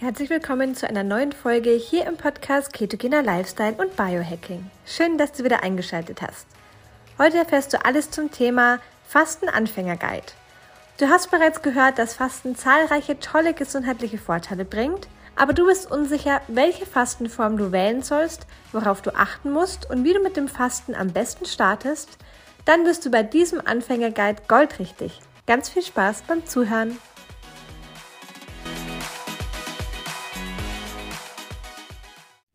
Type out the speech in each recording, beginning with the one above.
Herzlich willkommen zu einer neuen Folge hier im Podcast Ketogener Lifestyle und Biohacking. Schön, dass du wieder eingeschaltet hast. Heute erfährst du alles zum Thema Fasten Anfänger Guide. Du hast bereits gehört, dass Fasten zahlreiche tolle gesundheitliche Vorteile bringt, aber du bist unsicher, welche Fastenform du wählen sollst, worauf du achten musst und wie du mit dem Fasten am besten startest, dann bist du bei diesem Anfänger Guide goldrichtig. Ganz viel Spaß beim Zuhören.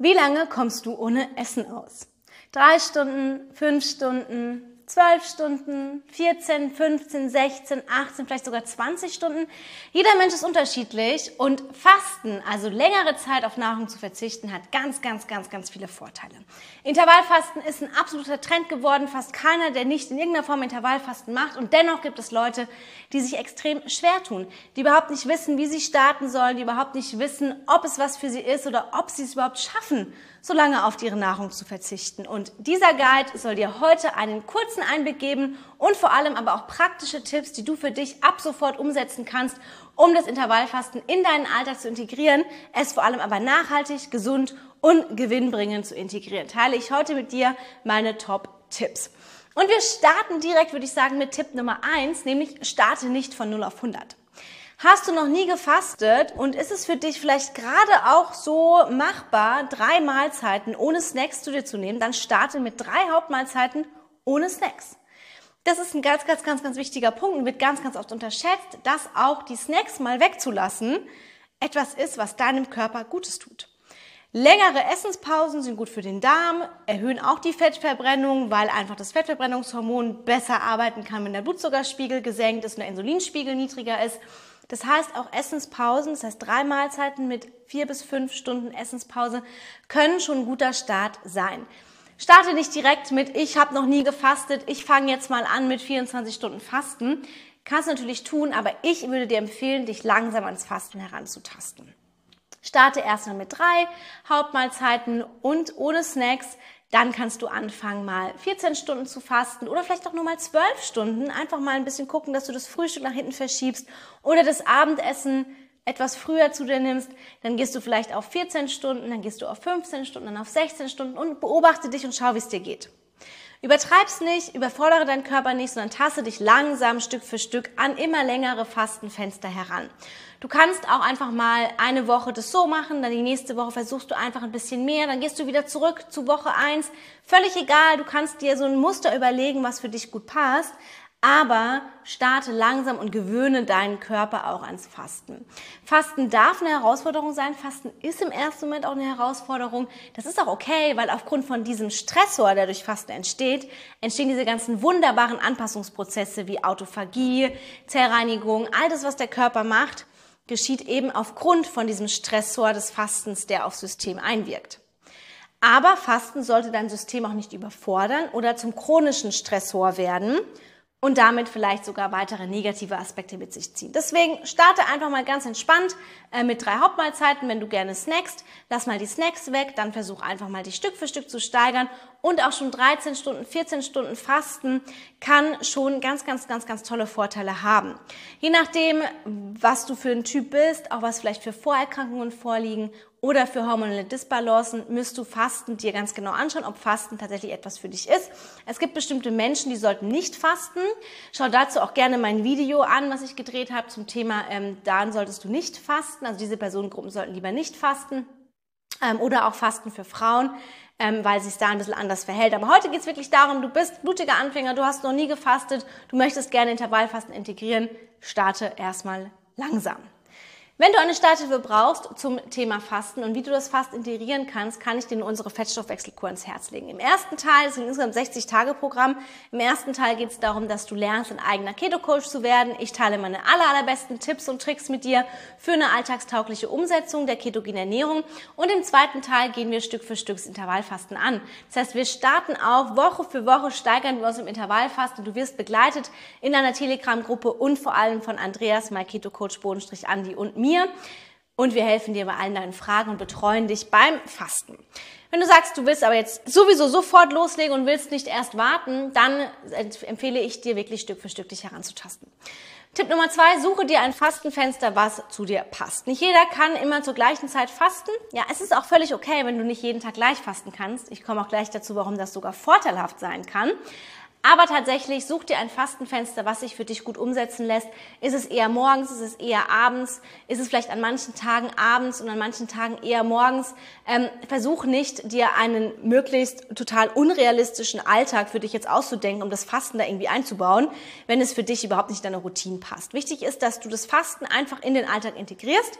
Wie lange kommst du ohne Essen aus? Drei Stunden, fünf Stunden, 12 Stunden, 14, 15, 16, 18, vielleicht sogar 20 Stunden. Jeder Mensch ist unterschiedlich und Fasten, also längere Zeit auf Nahrung zu verzichten, hat ganz, ganz, ganz, ganz viele Vorteile. Intervallfasten ist ein absoluter Trend geworden. Fast keiner, der nicht in irgendeiner Form Intervallfasten macht. Und dennoch gibt es Leute, die sich extrem schwer tun, die überhaupt nicht wissen, wie sie starten sollen, die überhaupt nicht wissen, ob es was für sie ist oder ob sie es überhaupt schaffen so lange auf ihre Nahrung zu verzichten. Und dieser Guide soll dir heute einen kurzen Einblick geben und vor allem aber auch praktische Tipps, die du für dich ab sofort umsetzen kannst, um das Intervallfasten in deinen Alltag zu integrieren, es vor allem aber nachhaltig, gesund und gewinnbringend zu integrieren. Teile ich heute mit dir meine Top-Tipps. Und wir starten direkt, würde ich sagen, mit Tipp Nummer eins, nämlich starte nicht von 0 auf 100. Hast du noch nie gefastet und ist es für dich vielleicht gerade auch so machbar, drei Mahlzeiten ohne Snacks zu dir zu nehmen, dann starte mit drei Hauptmahlzeiten ohne Snacks. Das ist ein ganz, ganz, ganz, ganz wichtiger Punkt und wird ganz, ganz oft unterschätzt, dass auch die Snacks mal wegzulassen etwas ist, was deinem Körper Gutes tut. Längere Essenspausen sind gut für den Darm, erhöhen auch die Fettverbrennung, weil einfach das Fettverbrennungshormon besser arbeiten kann, wenn der Blutzuckerspiegel gesenkt ist und der Insulinspiegel niedriger ist. Das heißt, auch Essenspausen, das heißt drei Mahlzeiten mit vier bis fünf Stunden Essenspause, können schon ein guter Start sein. Starte nicht direkt mit, ich habe noch nie gefastet, ich fange jetzt mal an mit 24 Stunden Fasten. Kannst natürlich tun, aber ich würde dir empfehlen, dich langsam ans Fasten heranzutasten. Starte erstmal mit drei Hauptmahlzeiten und ohne Snacks. Dann kannst du anfangen, mal 14 Stunden zu fasten oder vielleicht auch nur mal 12 Stunden. Einfach mal ein bisschen gucken, dass du das Frühstück nach hinten verschiebst oder das Abendessen etwas früher zu dir nimmst. Dann gehst du vielleicht auf 14 Stunden, dann gehst du auf 15 Stunden, dann auf 16 Stunden und beobachte dich und schau, wie es dir geht. Übertreib's nicht, überfordere deinen Körper nicht, sondern taste dich langsam Stück für Stück an immer längere Fastenfenster heran. Du kannst auch einfach mal eine Woche das so machen, dann die nächste Woche versuchst du einfach ein bisschen mehr, dann gehst du wieder zurück zu Woche eins. Völlig egal, du kannst dir so ein Muster überlegen, was für dich gut passt aber starte langsam und gewöhne deinen Körper auch ans Fasten. Fasten darf eine Herausforderung sein. Fasten ist im ersten Moment auch eine Herausforderung. Das ist auch okay, weil aufgrund von diesem Stressor, der durch Fasten entsteht, entstehen diese ganzen wunderbaren Anpassungsprozesse wie Autophagie, Zellreinigung, all das, was der Körper macht, geschieht eben aufgrund von diesem Stressor des Fastens, der aufs System einwirkt. Aber Fasten sollte dein System auch nicht überfordern oder zum chronischen Stressor werden und damit vielleicht sogar weitere negative Aspekte mit sich ziehen. Deswegen starte einfach mal ganz entspannt äh, mit drei Hauptmahlzeiten. Wenn du gerne snackst, lass mal die Snacks weg, dann versuch einfach mal die Stück für Stück zu steigern und auch schon 13 Stunden, 14 Stunden Fasten kann schon ganz, ganz, ganz, ganz tolle Vorteile haben. Je nachdem, was du für ein Typ bist, auch was vielleicht für Vorerkrankungen vorliegen oder für hormonelle Disbalancen müsst du Fasten dir ganz genau anschauen, ob Fasten tatsächlich etwas für dich ist. Es gibt bestimmte Menschen, die sollten nicht fasten. Schau dazu auch gerne mein Video an, was ich gedreht habe zum Thema, ähm, dann solltest du nicht fasten. Also diese Personengruppen sollten lieber nicht fasten. Ähm, oder auch Fasten für Frauen, ähm, weil sich da ein bisschen anders verhält. Aber heute geht es wirklich darum, du bist blutiger Anfänger, du hast noch nie gefastet, du möchtest gerne Intervallfasten integrieren, starte erstmal langsam. Wenn du eine Starthilfe brauchst zum Thema Fasten und wie du das Fasten integrieren kannst, kann ich dir unsere Fettstoffwechselkur ins Herz legen. Im ersten Teil, das ist ein insgesamt 60-Tage-Programm, im ersten Teil geht es darum, dass du lernst, ein eigener Keto-Coach zu werden. Ich teile meine aller, allerbesten Tipps und Tricks mit dir für eine alltagstaugliche Umsetzung der ketogenen Ernährung. Und im zweiten Teil gehen wir Stück für Stück das Intervallfasten an. Das heißt, wir starten auf, Woche für Woche steigern wir uns im Intervallfasten. Du wirst begleitet in einer Telegram-Gruppe und vor allem von Andreas, mein Keto-Coach, Bodenstrich Andi und mir mir und wir helfen dir bei allen deinen Fragen und betreuen dich beim Fasten. Wenn du sagst, du willst aber jetzt sowieso sofort loslegen und willst nicht erst warten, dann empfehle ich dir wirklich Stück für Stück dich heranzutasten. Tipp Nummer zwei, suche dir ein Fastenfenster, was zu dir passt. Nicht jeder kann immer zur gleichen Zeit fasten. Ja, es ist auch völlig okay, wenn du nicht jeden Tag gleich fasten kannst. Ich komme auch gleich dazu, warum das sogar vorteilhaft sein kann. Aber tatsächlich such dir ein Fastenfenster, was sich für dich gut umsetzen lässt. Ist es eher morgens, ist es eher abends, ist es vielleicht an manchen Tagen abends und an manchen Tagen eher morgens. Ähm, versuch nicht, dir einen möglichst total unrealistischen Alltag für dich jetzt auszudenken, um das Fasten da irgendwie einzubauen, wenn es für dich überhaupt nicht in deine Routine passt. Wichtig ist, dass du das Fasten einfach in den Alltag integrierst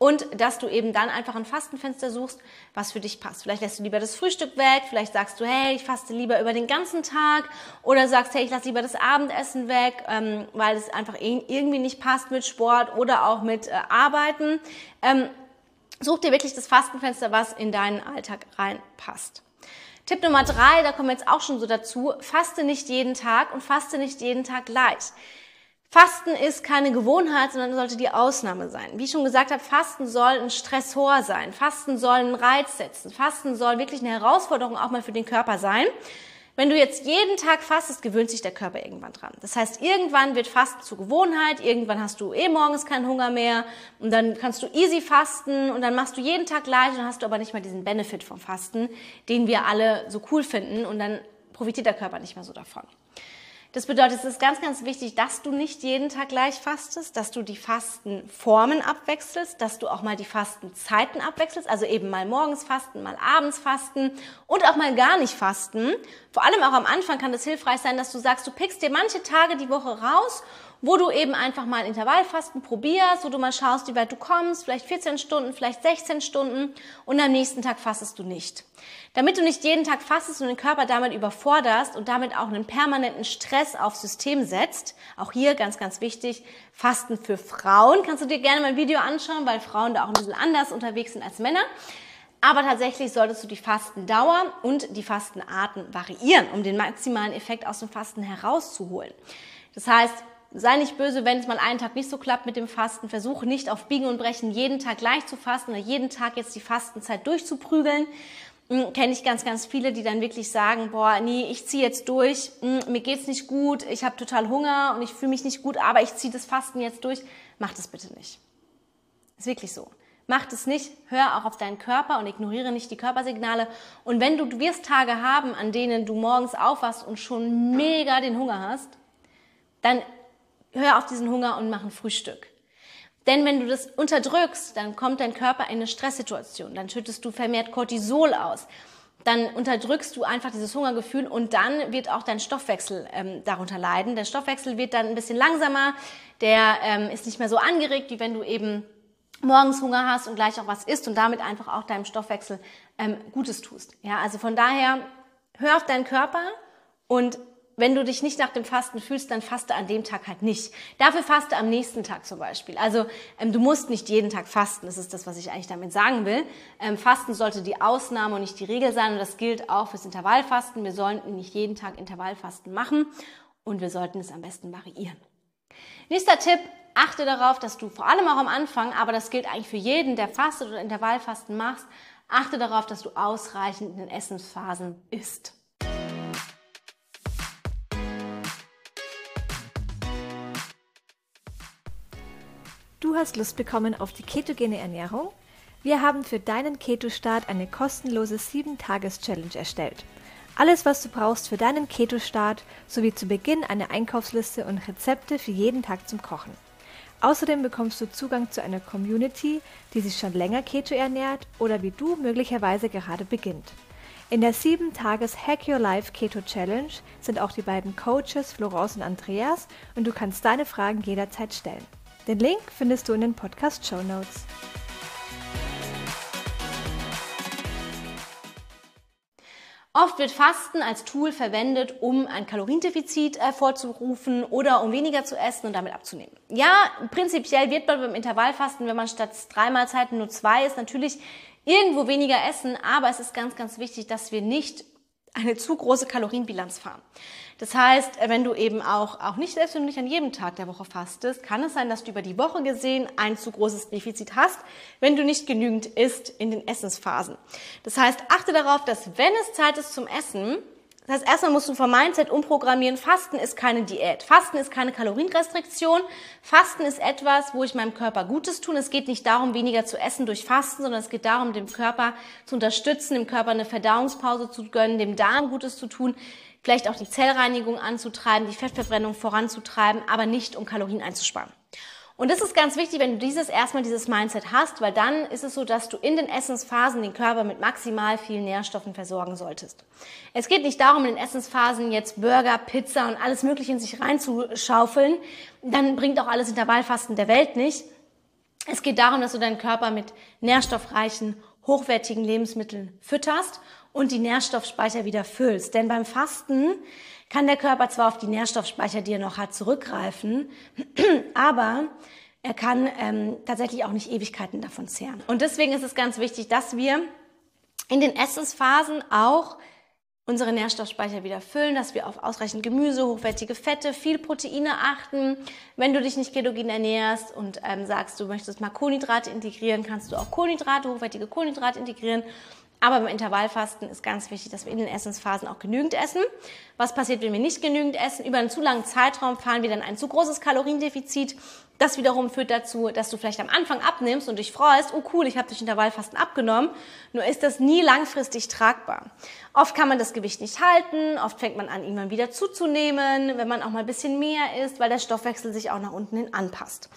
und dass du eben dann einfach ein Fastenfenster suchst, was für dich passt. Vielleicht lässt du lieber das Frühstück weg, vielleicht sagst du, hey, ich faste lieber über den ganzen Tag oder sagst, hey, ich lasse lieber das Abendessen weg, ähm, weil es einfach irgendwie nicht passt mit Sport oder auch mit äh, Arbeiten. Ähm, such dir wirklich das Fastenfenster, was in deinen Alltag reinpasst. Tipp Nummer drei, da kommen wir jetzt auch schon so dazu, faste nicht jeden Tag und faste nicht jeden Tag gleich. Fasten ist keine Gewohnheit, sondern sollte die Ausnahme sein. Wie ich schon gesagt habe, Fasten soll ein Stressor sein. Fasten soll einen Reiz setzen. Fasten soll wirklich eine Herausforderung auch mal für den Körper sein. Wenn du jetzt jeden Tag fastest, gewöhnt sich der Körper irgendwann dran. Das heißt, irgendwann wird Fasten zur Gewohnheit, irgendwann hast du eh morgens keinen Hunger mehr und dann kannst du easy fasten und dann machst du jeden Tag gleich und hast du aber nicht mal diesen Benefit vom Fasten, den wir alle so cool finden und dann profitiert der Körper nicht mehr so davon. Das bedeutet, es ist ganz, ganz wichtig, dass du nicht jeden Tag gleich fastest, dass du die Fastenformen abwechselst, dass du auch mal die Fastenzeiten abwechselst, also eben mal morgens fasten, mal abends fasten und auch mal gar nicht fasten. Vor allem auch am Anfang kann es hilfreich sein, dass du sagst, du pickst dir manche Tage die Woche raus wo du eben einfach mal Intervallfasten probierst, wo du mal schaust, wie weit du kommst, vielleicht 14 Stunden, vielleicht 16 Stunden und am nächsten Tag fastest du nicht. Damit du nicht jeden Tag fastest und den Körper damit überforderst und damit auch einen permanenten Stress aufs System setzt, auch hier ganz, ganz wichtig, Fasten für Frauen. Kannst du dir gerne mein Video anschauen, weil Frauen da auch ein bisschen anders unterwegs sind als Männer. Aber tatsächlich solltest du die Fastendauer und die Fastenarten variieren, um den maximalen Effekt aus dem Fasten herauszuholen. Das heißt, sei nicht böse, wenn es mal einen Tag nicht so klappt mit dem Fasten. Versuche nicht auf Biegen und Brechen jeden Tag gleich zu fasten oder jeden Tag jetzt die Fastenzeit durchzuprügeln. Hm, Kenne ich ganz, ganz viele, die dann wirklich sagen, boah, nee, ich ziehe jetzt durch, hm, mir geht's nicht gut, ich habe total Hunger und ich fühle mich nicht gut, aber ich ziehe das Fasten jetzt durch. Mach das bitte nicht. Ist wirklich so. Mach das nicht, hör auch auf deinen Körper und ignoriere nicht die Körpersignale. Und wenn du, du wirst Tage haben, an denen du morgens aufwachst und schon mega den Hunger hast, dann hör auf diesen Hunger und mach ein Frühstück. Denn wenn du das unterdrückst, dann kommt dein Körper in eine Stresssituation, dann schüttest du vermehrt Cortisol aus, dann unterdrückst du einfach dieses Hungergefühl und dann wird auch dein Stoffwechsel ähm, darunter leiden. Der Stoffwechsel wird dann ein bisschen langsamer, der ähm, ist nicht mehr so angeregt, wie wenn du eben morgens Hunger hast und gleich auch was isst und damit einfach auch deinem Stoffwechsel ähm, Gutes tust. Ja, also von daher hör auf deinen Körper und wenn du dich nicht nach dem Fasten fühlst, dann faste an dem Tag halt nicht. Dafür faste am nächsten Tag zum Beispiel. Also ähm, du musst nicht jeden Tag fasten. Das ist das, was ich eigentlich damit sagen will. Ähm, fasten sollte die Ausnahme und nicht die Regel sein. Und das gilt auch fürs Intervallfasten. Wir sollten nicht jeden Tag Intervallfasten machen und wir sollten es am besten variieren. Nächster Tipp. Achte darauf, dass du vor allem auch am Anfang, aber das gilt eigentlich für jeden, der fastet oder Intervallfasten machst, achte darauf, dass du ausreichend in den Essensphasen isst. Du hast Lust bekommen auf die ketogene Ernährung? Wir haben für deinen Keto-Start eine kostenlose 7-Tages-Challenge erstellt. Alles, was du brauchst für deinen Keto-Start, sowie zu Beginn eine Einkaufsliste und Rezepte für jeden Tag zum Kochen. Außerdem bekommst du Zugang zu einer Community, die sich schon länger Keto ernährt oder wie du möglicherweise gerade beginnt. In der 7-Tages Hack Your Life Keto Challenge sind auch die beiden Coaches Florence und Andreas und du kannst deine Fragen jederzeit stellen. Den Link findest du in den Podcast Show Notes. Oft wird Fasten als Tool verwendet, um ein Kaloriendefizit hervorzurufen oder um weniger zu essen und damit abzunehmen. Ja, prinzipiell wird man beim Intervallfasten, wenn man statt drei Mahlzeiten nur zwei isst, natürlich irgendwo weniger essen, aber es ist ganz, ganz wichtig, dass wir nicht eine zu große Kalorienbilanz fahren. Das heißt, wenn du eben auch, auch nicht selbst wenn du nicht an jedem Tag der Woche fastest, kann es sein, dass du über die Woche gesehen ein zu großes Defizit hast, wenn du nicht genügend isst in den Essensphasen. Das heißt, achte darauf, dass wenn es Zeit ist zum Essen, das heißt, erstmal musst du vom Mindset umprogrammieren, Fasten ist keine Diät. Fasten ist keine Kalorienrestriktion. Fasten ist etwas, wo ich meinem Körper Gutes tun. Es geht nicht darum, weniger zu essen durch Fasten, sondern es geht darum, dem Körper zu unterstützen, dem Körper eine Verdauungspause zu gönnen, dem Darm Gutes zu tun, vielleicht auch die Zellreinigung anzutreiben, die Fettverbrennung voranzutreiben, aber nicht um Kalorien einzusparen. Und das ist ganz wichtig, wenn du dieses erstmal dieses Mindset hast, weil dann ist es so, dass du in den Essensphasen den Körper mit maximal vielen Nährstoffen versorgen solltest. Es geht nicht darum, in den Essensphasen jetzt Burger, Pizza und alles Mögliche in sich reinzuschaufeln. Dann bringt auch alles Intervallfasten der Welt nicht. Es geht darum, dass du deinen Körper mit nährstoffreichen, hochwertigen Lebensmitteln fütterst und die Nährstoffspeicher wieder füllst. Denn beim Fasten kann der Körper zwar auf die Nährstoffspeicher, die er noch hat, zurückgreifen, aber er kann ähm, tatsächlich auch nicht Ewigkeiten davon zehren. Und deswegen ist es ganz wichtig, dass wir in den Essensphasen auch unsere Nährstoffspeicher wieder füllen, dass wir auf ausreichend Gemüse, hochwertige Fette, viel Proteine achten. Wenn du dich nicht ketogen ernährst und ähm, sagst, du möchtest mal Kohlenhydrate integrieren, kannst du auch Kohlenhydrate, hochwertige Kohlenhydrate integrieren aber beim Intervallfasten ist ganz wichtig, dass wir in den Essensphasen auch genügend essen. Was passiert, wenn wir nicht genügend essen? Über einen zu langen Zeitraum fahren wir dann ein zu großes Kaloriendefizit. Das wiederum führt dazu, dass du vielleicht am Anfang abnimmst und dich freust, oh cool, ich habe durch Intervallfasten abgenommen. Nur ist das nie langfristig tragbar. Oft kann man das Gewicht nicht halten, oft fängt man an, irgendwann wieder zuzunehmen, wenn man auch mal ein bisschen mehr isst, weil der Stoffwechsel sich auch nach unten hin anpasst.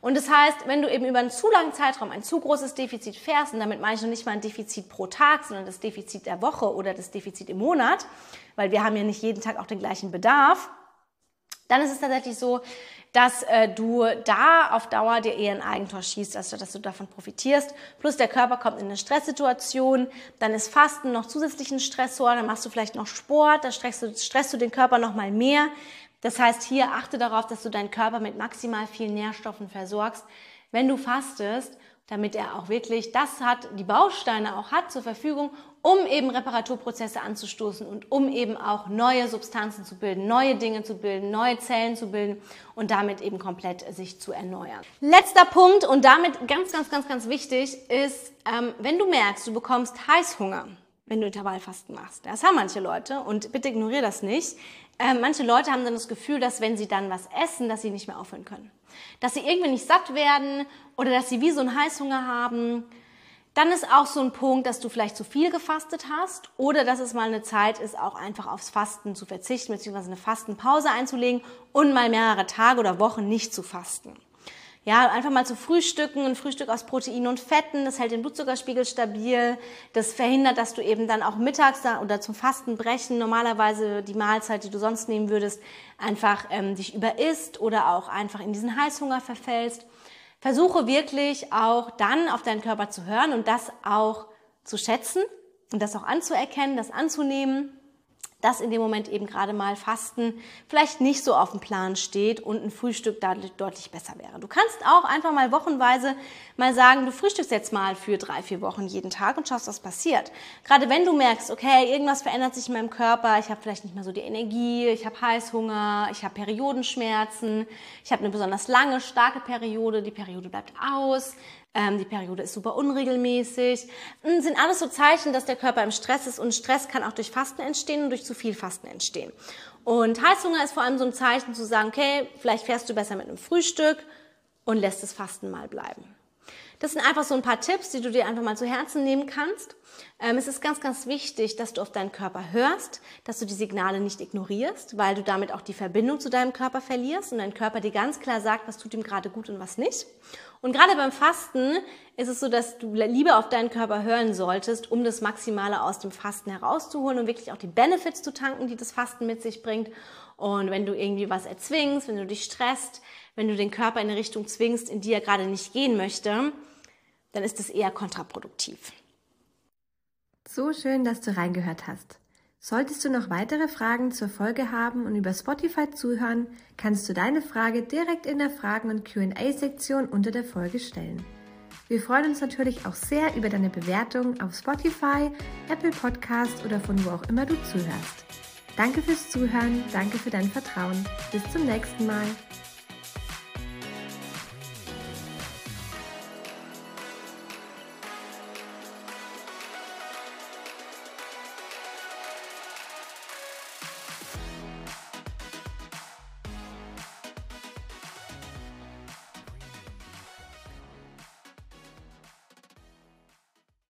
Und das heißt, wenn du eben über einen zu langen Zeitraum ein zu großes Defizit fährst, und damit meine ich noch nicht mal ein Defizit pro Tag, sondern das Defizit der Woche oder das Defizit im Monat, weil wir haben ja nicht jeden Tag auch den gleichen Bedarf, dann ist es tatsächlich so, dass äh, du da auf Dauer dir eher ein Eigentor schießt, also dass du davon profitierst. Plus der Körper kommt in eine Stresssituation, dann ist Fasten noch zusätzlichen Stressor, dann machst du vielleicht noch Sport, da stresst du, stresst du den Körper noch mal mehr. Das heißt, hier achte darauf, dass du deinen Körper mit maximal vielen Nährstoffen versorgst, wenn du fastest, damit er auch wirklich das hat, die Bausteine auch hat zur Verfügung, um eben Reparaturprozesse anzustoßen und um eben auch neue Substanzen zu bilden, neue Dinge zu bilden, neue Zellen zu bilden und damit eben komplett sich zu erneuern. Letzter Punkt und damit ganz, ganz, ganz, ganz wichtig ist, ähm, wenn du merkst, du bekommst Heißhunger, wenn du Intervallfasten machst. Das haben manche Leute und bitte ignoriere das nicht. Äh, manche Leute haben dann das Gefühl, dass wenn sie dann was essen, dass sie nicht mehr aufhören können. Dass sie irgendwie nicht satt werden oder dass sie wie so einen Heißhunger haben. Dann ist auch so ein Punkt, dass du vielleicht zu viel gefastet hast oder dass es mal eine Zeit ist, auch einfach aufs Fasten zu verzichten bzw. eine Fastenpause einzulegen und mal mehrere Tage oder Wochen nicht zu fasten. Ja, einfach mal zu frühstücken, ein Frühstück aus Proteinen und Fetten, das hält den Blutzuckerspiegel stabil, das verhindert, dass du eben dann auch mittags oder zum Fastenbrechen normalerweise die Mahlzeit, die du sonst nehmen würdest, einfach ähm, dich überisst oder auch einfach in diesen Heißhunger verfällst. Versuche wirklich auch dann auf deinen Körper zu hören und das auch zu schätzen und das auch anzuerkennen, das anzunehmen dass in dem Moment eben gerade mal Fasten vielleicht nicht so auf dem Plan steht und ein Frühstück dadurch deutlich besser wäre. Du kannst auch einfach mal wochenweise mal sagen, du frühstückst jetzt mal für drei, vier Wochen jeden Tag und schaust, was passiert. Gerade wenn du merkst, okay, irgendwas verändert sich in meinem Körper, ich habe vielleicht nicht mehr so die Energie, ich habe Heißhunger, ich habe Periodenschmerzen, ich habe eine besonders lange, starke Periode, die Periode bleibt aus, ähm, die Periode ist super unregelmäßig. Das sind alles so Zeichen, dass der Körper im Stress ist und Stress kann auch durch Fasten entstehen und durch zu viel Fasten entstehen. Und Heißhunger ist vor allem so ein Zeichen zu sagen, okay, vielleicht fährst du besser mit einem Frühstück und lässt das Fasten mal bleiben. Das sind einfach so ein paar Tipps, die du dir einfach mal zu Herzen nehmen kannst. Ähm, es ist ganz, ganz wichtig, dass du auf deinen Körper hörst, dass du die Signale nicht ignorierst, weil du damit auch die Verbindung zu deinem Körper verlierst und dein Körper dir ganz klar sagt, was tut ihm gerade gut und was nicht. Und gerade beim Fasten ist es so, dass du lieber auf deinen Körper hören solltest, um das Maximale aus dem Fasten herauszuholen und wirklich auch die Benefits zu tanken, die das Fasten mit sich bringt. Und wenn du irgendwie was erzwingst, wenn du dich stresst, wenn du den Körper in eine Richtung zwingst, in die er gerade nicht gehen möchte, dann ist es eher kontraproduktiv. So schön, dass du reingehört hast. Solltest du noch weitere Fragen zur Folge haben und über Spotify zuhören, kannst du deine Frage direkt in der Fragen- und QA-Sektion unter der Folge stellen. Wir freuen uns natürlich auch sehr über deine Bewertung auf Spotify, Apple Podcast oder von wo auch immer du zuhörst. Danke fürs Zuhören, danke für dein Vertrauen. Bis zum nächsten Mal.